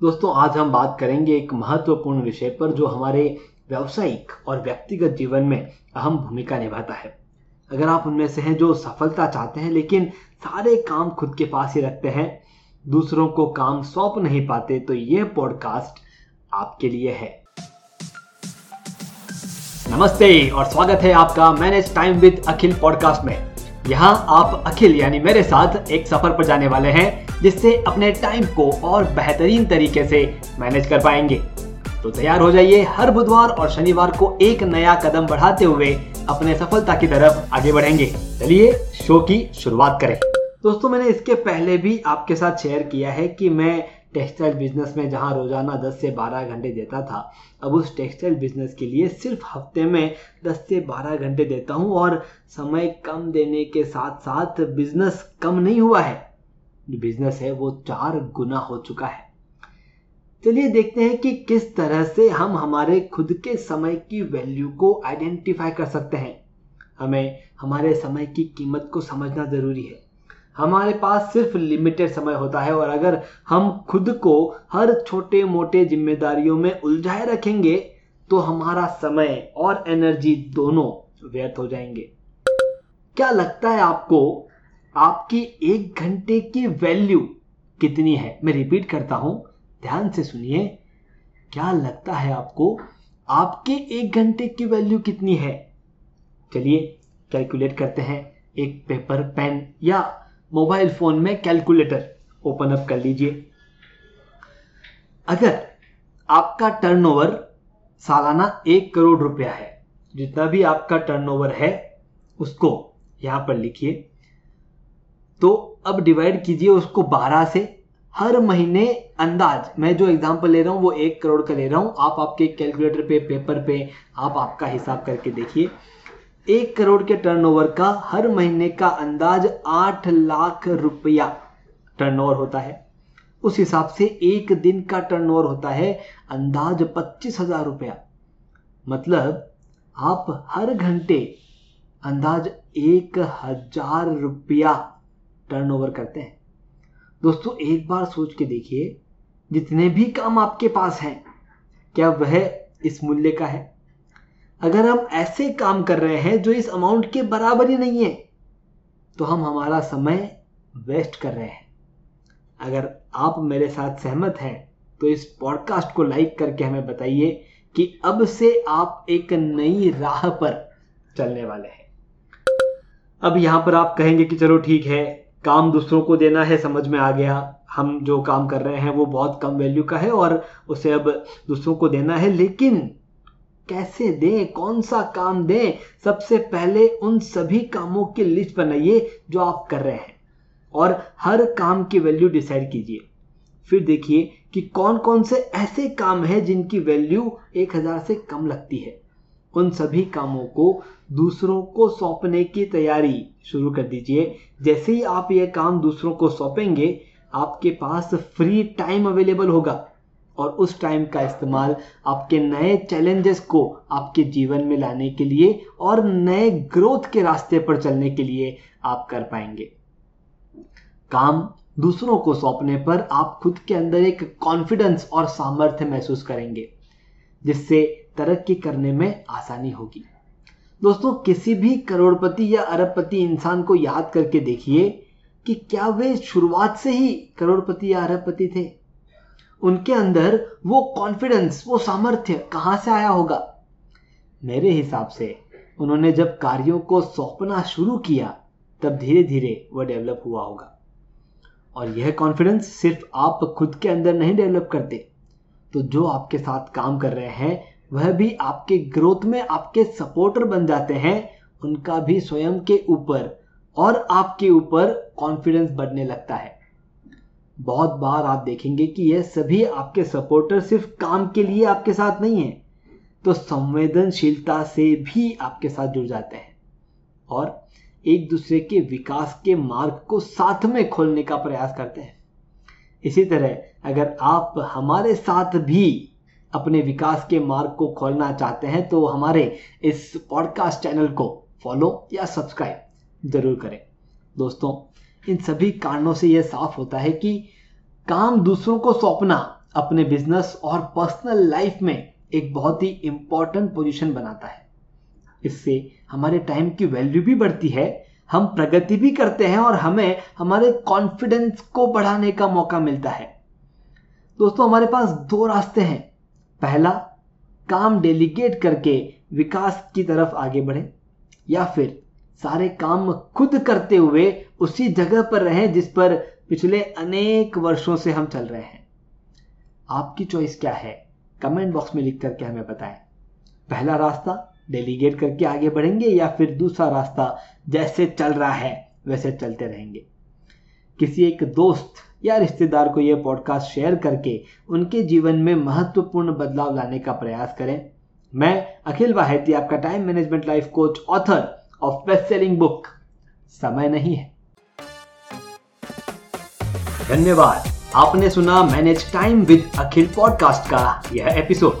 दोस्तों, आज हम बात करेंगे एक महत्वपूर्ण विषय पर जो हमारे व्यावसायिक और व्यक्तिगत जीवन में अहम भूमिका निभाता है। अगर आप उनमें से हैं जो सफलता चाहते हैं, लेकिन सारे काम खुद के पास ही रखते हैं, दूसरों को काम सौंप नहीं पाते तो यह पॉडकास्ट आपके लिए है। नमस्ते और स्वागत है आपका manage time with Akhil podcast में। यहाँ आप अखिल, यानी मेरे साथ, एक सफ़र पर जाने वाले हैं। जिससे अपने टाइम को और बेहतरीन तरीके से मैनेज कर पाएँगे। तो तैयार हो जाइए हर बुधवार और शनिवार को एक नया कदम बढ़ाते हुए अपने सफलता की तरफ़ आगे बढ़ेंगे। चलिए शो की शुरुआत करें। दोस्तों, मैंने इसके पहले भी आपके साथ शेयर किया है कि मैं टेक्सटाइल बिज़नेस में जहाँ रोज़ाना 10 से 12 घंटे देता था, अब उस टेक्सटाइल बिज़नेस के लिए सिर्फ़ हफ़्ते में 10 से 12 घंटे देता हूँ और समय कम देने के साथ साथ बिज़नेस कम नहीं हुआ है। जो बिज़नेस है, वो चार गुना हो चुका है। चलिए देखते हैं कि किस तरह से हम हमारे खुद के समय की वैल्यू को आइडेंटिफाई कर सकते हैं। हमें हमारे समय की कीमत को समझना ज़रूरी है। हमारे पास सिर्फ़ लिमिटेड समय होता है और अगर हम खुद को हर छोटे मोटे जिम्मेदारियों में उलझाए रखेंगे तो हमारा समय और एनर्जी दोनों व्यर्थ हो जाएँगे। क्या लगता है आपको आपकी एक घंटे की वैल्यू कितनी है? मैं रिपीट करता हूँ। ध्यान से सुनिए। क्या लगता है आपको आपके एक घंटे की वैल्यू कितनी है? चलिए कैलकुलेट करते हैं। एक पेपर पेन या मोबाइल फ़ोन में कैलकुलेटर ओपन अप कर लीजिए। अगर आपका टर्नओवर सालाना एक करोड़ रुपया है, जितना भी आपका टर्नओवर है, उसको यहाँ पर लिखिए। तो अब डिवाइड कीजिए उसको 12 से। हर महीने अंदाज, मैं जो एग्जांपल ले रहा हूँ, वो एक करोड़ का ले रहा हूँ। आप आपके कैलकुलेटर पे पेपर पे, आप आपका हिसाब करके देखिए। एक करोड़ के टर्नओवर का हर महीने का अंदाज आठ लाख रुपया टर्नओवर होता है। उस हिसाब से एक दिन का टर्नओवर होता है अंदाज पच्चीस हज़ार रुपया। मतलब आप हर घंटे अंदाज एक हज़ार रुपया टर्नओवर करते हैं। दोस्तों, एक बार सोच के देखिए, जितने भी काम आपके पास हैं, क्या वह इस मूल्य का है? अगर हम ऐसे काम कर रहे हैं जो इस अमाउंट के बराबर ही नहीं है तो हम हमारा समय वेस्ट कर रहे हैं। अगर आप मेरे साथ सहमत हैं तो इस पॉडकास्ट को लाइक करके हमें बताइए कि अब से आप एक नई राह पर चलने वाले हैं। अब यहाँ पर आप कहेंगे कि चलो ठीक है काम दूसरों को देना है, समझ में आ गया। हम जो काम कर रहे हैं, वो बहुत कम वैल्यू का है और उसे अब दूसरों को देना है। लेकिन कैसे दें? कौन सा काम दें? सबसे पहले उन सभी कामों की लिस्ट बनाइए जो आप कर रहे हैं और हर काम की वैल्यू डिसाइड कीजिए। फिर देखिए कि कौन कौन से ऐसे काम हैं जिनकी वैल्यू एक हज़ार से कम लगती है। उन सभी कामों को दूसरों को सौंपने की तैयारी शुरू कर दीजिए। जैसे ही आप यह काम दूसरों को सौंपेंगे, आपके पास फ्री टाइम अवेलेबल होगा और उस टाइम का इस्तेमाल आपके नए चैलेंजेस को आपके जीवन में लाने के लिए और नए ग्रोथ के रास्ते पर चलने के लिए आप कर पाएँगे। काम दूसरों को सौंपने पर आप खुद के अंदर एक कॉन्फिडेंस और सामर्थ्य महसूस करेंगे, जिससे तरक्की करने में आसानी होगी। दोस्तों, किसी भी करोड़पति या अरबपति इंसान को याद करके देखिए कि क्या वे शुरुआत से ही करोड़पति या अरबपति थे। उनके अंदर वो कॉन्फिडेंस वो सामर्थ्य कहाँ से आया होगा? मेरे हिसाब से उन्होंने जब कार्यों को सौंपना शुरू किया, तब धीरे धीरे वह डेवलप हुआ होगा। और यह कॉन्फिडेंस सिर्फ़ आप खुद के अंदर नहीं डेवलप करते। तो जो आपके साथ काम कर रहे हैं वह भी आपके ग्रोथ में आपके सपोर्टर बन जाते हैं, उनका भी स्वयं के ऊपर और आपके ऊपर कॉन्फिडेंस बढ़ने लगता है। बहुत बार आप देखेंगे कि यह सभी आपके सपोर्टर सिर्फ़ काम के लिए आपके साथ नहीं है तो संवेदनशीलता से भी आपके साथ जुड़ जाते हैं और एक दूसरे के विकास के मार्ग को साथ में खोलने का प्रयास करते हैं। इसी तरह अगर आप हमारे साथ भी अपने विकास के मार्ग को खोलना चाहते हैं तो हमारे इस पॉडकास्ट चैनल को फॉलो या सब्सक्राइब ज़रूर करें। दोस्तों, इन सभी कारणों से यह साफ़ होता है कि काम दूसरों को सौंपना अपने बिज़नेस और पर्सनल लाइफ में एक बहुत ही इंपॉर्टेंट पोजीशन बनाता है। इससे हमारे टाइम की वैल्यू भी बढ़ती है, हम प्रगति भी करते हैं और हमें हमारे कॉन्फिडेंस को बढ़ाने का मौका मिलता है। दोस्तों, हमारे पास दो रास्ते हैं। पहला, काम डेलीगेट करके विकास की तरफ़ आगे बढ़े, या फिर सारे काम खुद करते हुए उसी जगह पर रहें जिस पर पिछले अनेक वर्षों से हम चल रहे हैं। आपकी चॉइस क्या है? कमेंट बॉक्स में लिख करके हमें बताएँ। पहला रास्ता डेलीगेट करके आगे बढ़ेंगे, या फिर दूसरा रास्ता, जैसे चल रहा है, वैसे चलते रहेंगे। किसी एक दोस्त या रिश्तेदार को यह पॉडकास्ट शेयर करके उनके जीवन में महत्वपूर्ण बदलाव लाने का प्रयास करें। मैं अखिल वाहेती आपका time management life coach author of best selling book समय नहीं है। धन्यवाद। आपने सुना manage time with Akhil podcast का यह एपिसोड